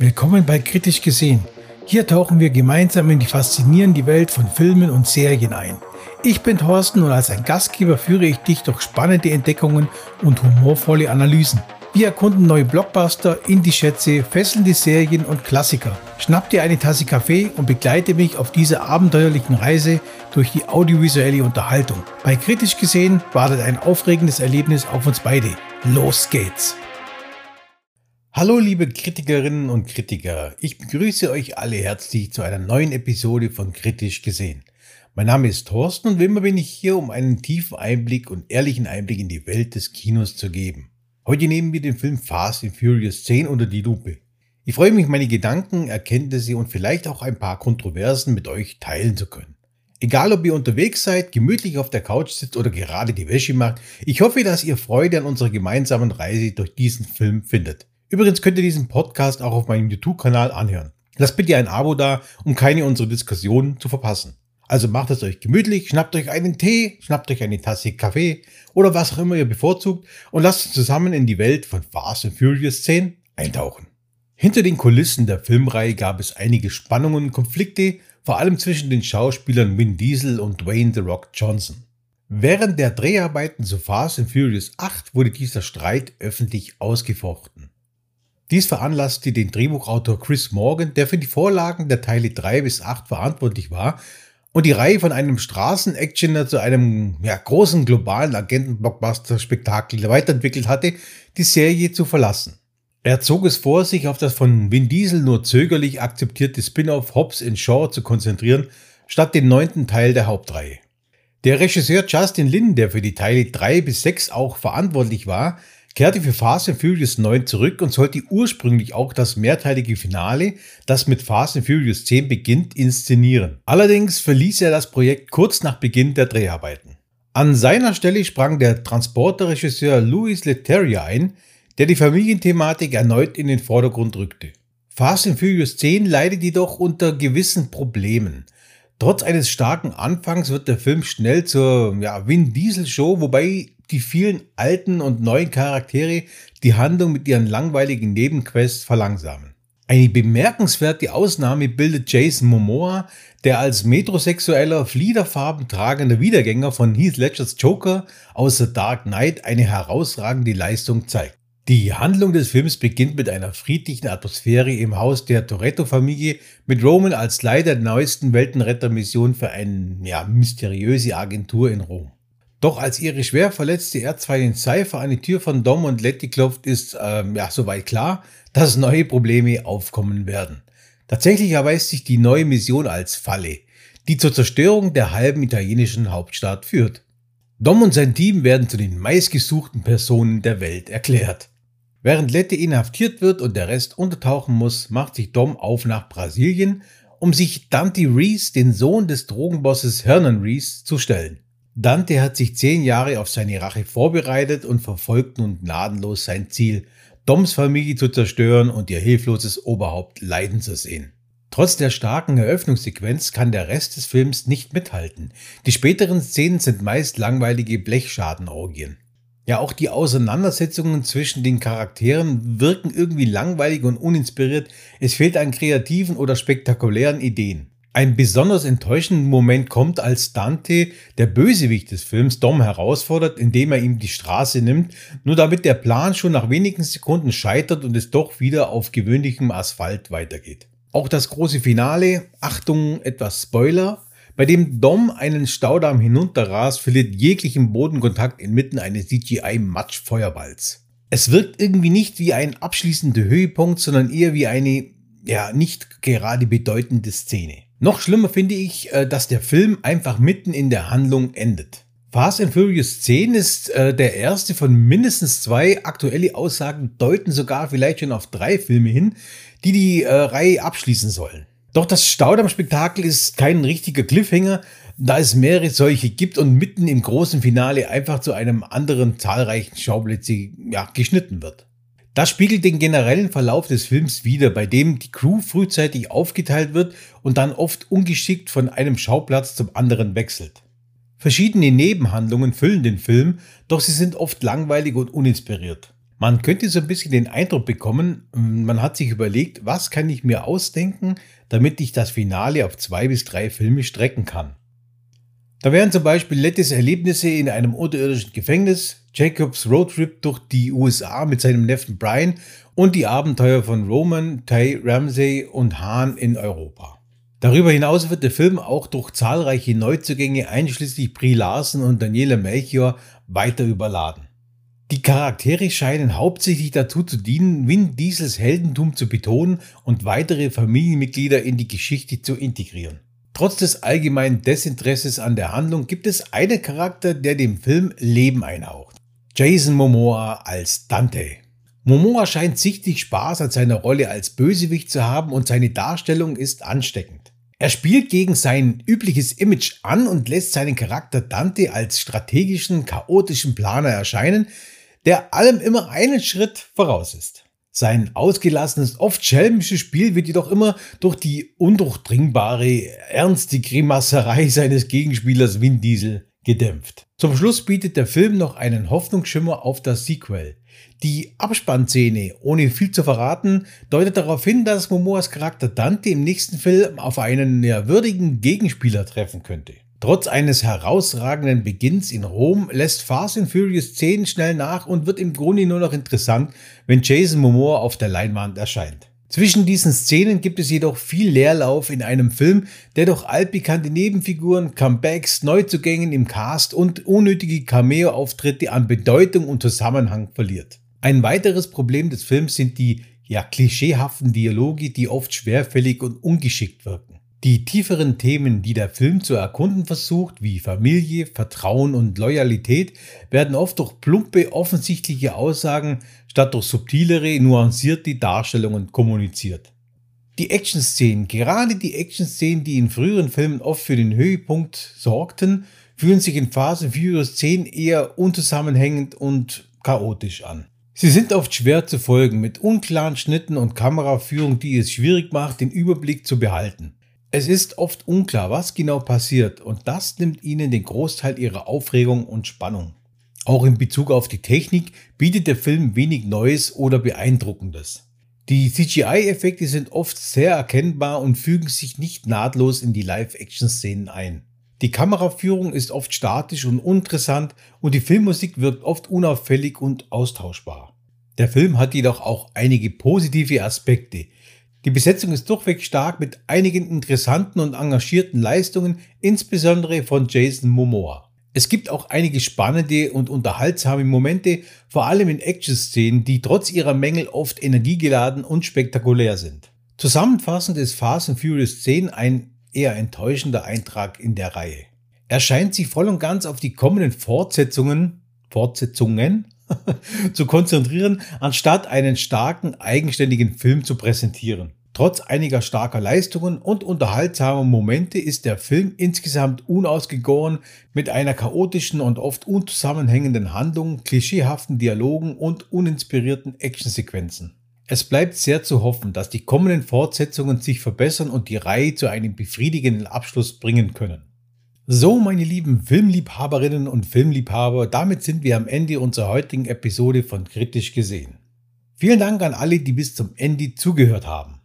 Willkommen bei Kritisch gesehen. Hier tauchen wir gemeinsam in die faszinierende Welt von Filmen und Serien ein. Ich bin Thorsten und als ein Gastgeber führe ich dich durch spannende Entdeckungen und humorvolle Analysen. Wir erkunden neue Blockbuster, Indie-Schätze, fesselnde Serien und Klassiker. Schnapp dir eine Tasse Kaffee und begleite mich auf dieser abenteuerlichen Reise durch die audiovisuelle Unterhaltung. Bei Kritisch gesehen wartet ein aufregendes Erlebnis auf uns beide. Los geht's! Hallo liebe Kritikerinnen und Kritiker, ich begrüße euch alle herzlich zu einer neuen Episode von Kritisch gesehen. Mein Name ist Thorsten und wie immer bin ich hier, um einen tiefen Einblick und ehrlichen Einblick in die Welt des Kinos zu geben. Heute nehmen wir den Film Fast and Furious 10 unter die Lupe. Ich freue mich, meine Gedanken, Erkenntnisse und vielleicht auch ein paar Kontroversen mit euch teilen zu können. Egal ob ihr unterwegs seid, gemütlich auf der Couch sitzt oder gerade die Wäsche macht, ich hoffe, dass ihr Freude an unserer gemeinsamen Reise durch diesen Film findet. Übrigens könnt ihr diesen Podcast auch auf meinem YouTube-Kanal anhören. Lasst bitte ein Abo da, um keine unserer Diskussionen zu verpassen. Also macht es euch gemütlich, schnappt euch einen Tee, schnappt euch eine Tasse Kaffee oder was auch immer ihr bevorzugt und lasst uns zusammen in die Welt von Fast and Furious 10 eintauchen. Hinter den Kulissen der Filmreihe gab es einige Spannungen und Konflikte, vor allem zwischen den Schauspielern Vin Diesel und Dwayne The Rock Johnson. Während der Dreharbeiten zu Fast and Furious 8 wurde dieser Streit öffentlich ausgefochten. Dies veranlasste den Drehbuchautor Chris Morgan, der für die Vorlagen der Teile 3 bis 8 verantwortlich war und die Reihe von einem Straßen-Actioner zu einem ja, großen globalen Agenten-Blockbuster-Spektakel weiterentwickelt hatte, die Serie zu verlassen. Er zog es vor, sich auf das von Vin Diesel nur zögerlich akzeptierte Spin-off Hobbs Shaw zu konzentrieren, statt den neunten Teil der Hauptreihe. Der Regisseur Justin Lin, der für die Teile 3 bis 6 auch verantwortlich war, kehrte für Fast and Furious 9 zurück und sollte ursprünglich auch das mehrteilige Finale, das mit Fast and Furious 10 beginnt, inszenieren. Allerdings verließ er das Projekt kurz nach Beginn der Dreharbeiten. An seiner Stelle sprang der Transporter-Regisseur Louis Leterrier ein, der die Familienthematik erneut in den Vordergrund rückte. Fast and Furious 10 leidet jedoch unter gewissen Problemen. Trotz eines starken Anfangs wird der Film schnell zur ja, Vin Diesel Show, wobei die vielen alten und neuen Charaktere die Handlung mit ihren langweiligen Nebenquests verlangsamen. Eine bemerkenswerte Ausnahme bildet Jason Momoa, der als metrosexueller, fliederfarben tragender Wiedergänger von Heath Ledgers Joker aus The Dark Knight eine herausragende Leistung zeigt. Die Handlung des Films beginnt mit einer friedlichen Atmosphäre im Haus der Toretto-Familie mit Roman als Leiter der neuesten Weltenrettermission für eine ja, mysteriöse Agentur in Rom. Doch als ihre schwer verletzte Erzfeindin Cypher an die Tür von Dom und Letty klopft, ist ähm, ja soweit klar, dass neue Probleme aufkommen werden. Tatsächlich erweist sich die neue Mission als Falle, die zur Zerstörung der halben italienischen Hauptstadt führt. Dom und sein Team werden zu den meistgesuchten Personen der Welt erklärt. Während Letty inhaftiert wird und der Rest untertauchen muss, macht sich Dom auf nach Brasilien, um sich Dante Reese, den Sohn des Drogenbosses Hernan Reese, zu stellen. Dante hat sich zehn Jahre auf seine Rache vorbereitet und verfolgt nun gnadenlos sein Ziel, Doms Familie zu zerstören und ihr hilfloses Oberhaupt leiden zu sehen. Trotz der starken Eröffnungssequenz kann der Rest des Films nicht mithalten. Die späteren Szenen sind meist langweilige Blechschadenorgien. Ja, auch die Auseinandersetzungen zwischen den Charakteren wirken irgendwie langweilig und uninspiriert. Es fehlt an kreativen oder spektakulären Ideen. Ein besonders enttäuschender Moment kommt, als Dante, der Bösewicht des Films, Dom herausfordert, indem er ihm die Straße nimmt, nur damit der Plan schon nach wenigen Sekunden scheitert und es doch wieder auf gewöhnlichem Asphalt weitergeht. Auch das große Finale, Achtung, etwas Spoiler, bei dem Dom einen Staudamm hinunterrast, verliert jeglichen Bodenkontakt inmitten eines CGI-Matsch-Feuerballs. Es wirkt irgendwie nicht wie ein abschließender Höhepunkt, sondern eher wie eine, ja, nicht gerade bedeutende Szene. Noch schlimmer finde ich, äh, dass der Film einfach mitten in der Handlung endet. Fast and Furious 10 ist äh, der erste von mindestens zwei. Aktuelle Aussagen deuten sogar vielleicht schon auf drei Filme hin, die die äh, Reihe abschließen sollen. Doch das Staudamm-Spektakel ist kein richtiger Cliffhanger, da es mehrere solche gibt und mitten im großen Finale einfach zu einem anderen zahlreichen Schauplätze ja, geschnitten wird. Das spiegelt den generellen Verlauf des Films wider, bei dem die Crew frühzeitig aufgeteilt wird und dann oft ungeschickt von einem Schauplatz zum anderen wechselt. Verschiedene Nebenhandlungen füllen den Film, doch sie sind oft langweilig und uninspiriert. Man könnte so ein bisschen den Eindruck bekommen, man hat sich überlegt, was kann ich mir ausdenken, damit ich das Finale auf zwei bis drei Filme strecken kann. Da wären zum Beispiel Lettys Erlebnisse in einem unterirdischen Gefängnis, Jacobs Roadtrip durch die USA mit seinem Neffen Brian und die Abenteuer von Roman, Tay Ramsey und Hahn in Europa. Darüber hinaus wird der Film auch durch zahlreiche Neuzugänge einschließlich Brie Larson und Daniela Melchior weiter überladen. Die Charaktere scheinen hauptsächlich dazu zu dienen, Vin Diesels Heldentum zu betonen und weitere Familienmitglieder in die Geschichte zu integrieren. Trotz des allgemeinen Desinteresses an der Handlung gibt es einen Charakter, der dem Film Leben einhaucht. Jason Momoa als Dante. Momoa scheint sichtlich Spaß an seiner Rolle als Bösewicht zu haben und seine Darstellung ist ansteckend. Er spielt gegen sein übliches Image an und lässt seinen Charakter Dante als strategischen, chaotischen Planer erscheinen, der allem immer einen Schritt voraus ist. Sein ausgelassenes, oft schelmisches Spiel wird jedoch immer durch die undurchdringbare, ernste Grimasserei seines Gegenspielers Vin Diesel gedämpft. Zum Schluss bietet der Film noch einen Hoffnungsschimmer auf das Sequel. Die Abspannszene, ohne viel zu verraten, deutet darauf hin, dass Momoas Charakter Dante im nächsten Film auf einen ja, würdigen Gegenspieler treffen könnte. Trotz eines herausragenden Beginns in Rom lässt Fast and Furious 10 schnell nach und wird im Grunde nur noch interessant, wenn Jason Momoa auf der Leinwand erscheint. Zwischen diesen Szenen gibt es jedoch viel Leerlauf in einem Film, der durch altbekannte Nebenfiguren, Comebacks, Neuzugängen im Cast und unnötige Cameo-Auftritte an Bedeutung und Zusammenhang verliert. Ein weiteres Problem des Films sind die ja klischeehaften Dialoge, die oft schwerfällig und ungeschickt wirken. Die tieferen Themen, die der Film zu erkunden versucht, wie Familie, Vertrauen und Loyalität, werden oft durch plumpe, offensichtliche Aussagen statt durch subtilere, nuancierte Darstellungen kommuniziert. Die Action-Szenen, gerade die Action-Szenen, die in früheren Filmen oft für den Höhepunkt sorgten, fühlen sich in Phase Furious 10 eher unzusammenhängend und chaotisch an. Sie sind oft schwer zu folgen, mit unklaren Schnitten und Kameraführung, die es schwierig macht, den Überblick zu behalten. Es ist oft unklar, was genau passiert und das nimmt ihnen den Großteil ihrer Aufregung und Spannung. Auch in Bezug auf die Technik bietet der Film wenig Neues oder Beeindruckendes. Die CGI-Effekte sind oft sehr erkennbar und fügen sich nicht nahtlos in die Live-Action-Szenen ein. Die Kameraführung ist oft statisch und uninteressant und die Filmmusik wirkt oft unauffällig und austauschbar. Der Film hat jedoch auch einige positive Aspekte, die Besetzung ist durchweg stark mit einigen interessanten und engagierten Leistungen, insbesondere von Jason Momoa. Es gibt auch einige spannende und unterhaltsame Momente, vor allem in Action-Szenen, die trotz ihrer Mängel oft energiegeladen und spektakulär sind. Zusammenfassend ist Fast and Furious 10 ein eher enttäuschender Eintrag in der Reihe. Er scheint sich voll und ganz auf die kommenden Fortsetzungen, Fortsetzungen zu konzentrieren, anstatt einen starken, eigenständigen Film zu präsentieren. Trotz einiger starker Leistungen und unterhaltsamer Momente ist der Film insgesamt unausgegoren mit einer chaotischen und oft unzusammenhängenden Handlung, klischeehaften Dialogen und uninspirierten Actionsequenzen. Es bleibt sehr zu hoffen, dass die kommenden Fortsetzungen sich verbessern und die Reihe zu einem befriedigenden Abschluss bringen können. So, meine lieben Filmliebhaberinnen und Filmliebhaber, damit sind wir am Ende unserer heutigen Episode von Kritisch gesehen. Vielen Dank an alle, die bis zum Ende zugehört haben.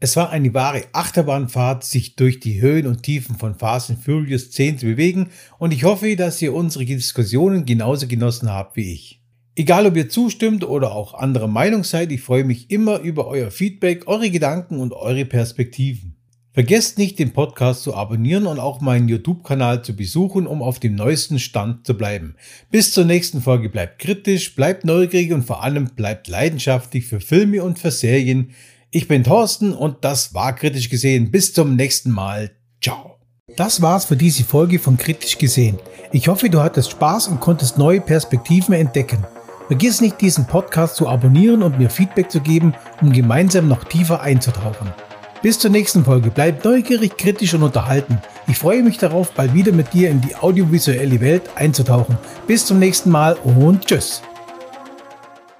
Es war eine wahre Achterbahnfahrt, sich durch die Höhen und Tiefen von Fast and Furious 10 zu bewegen und ich hoffe, dass ihr unsere Diskussionen genauso genossen habt wie ich. Egal ob ihr zustimmt oder auch anderer Meinung seid, ich freue mich immer über euer Feedback, eure Gedanken und eure Perspektiven. Vergesst nicht, den Podcast zu abonnieren und auch meinen YouTube-Kanal zu besuchen, um auf dem neuesten Stand zu bleiben. Bis zur nächsten Folge bleibt kritisch, bleibt neugierig und vor allem bleibt leidenschaftlich für Filme und für Serien. Ich bin Thorsten und das war kritisch gesehen. Bis zum nächsten Mal. Ciao. Das war's für diese Folge von Kritisch gesehen. Ich hoffe, du hattest Spaß und konntest neue Perspektiven entdecken. Vergiss nicht, diesen Podcast zu abonnieren und mir Feedback zu geben, um gemeinsam noch tiefer einzutauchen. Bis zur nächsten Folge. Bleib neugierig, kritisch und unterhalten. Ich freue mich darauf, bald wieder mit dir in die audiovisuelle Welt einzutauchen. Bis zum nächsten Mal und tschüss.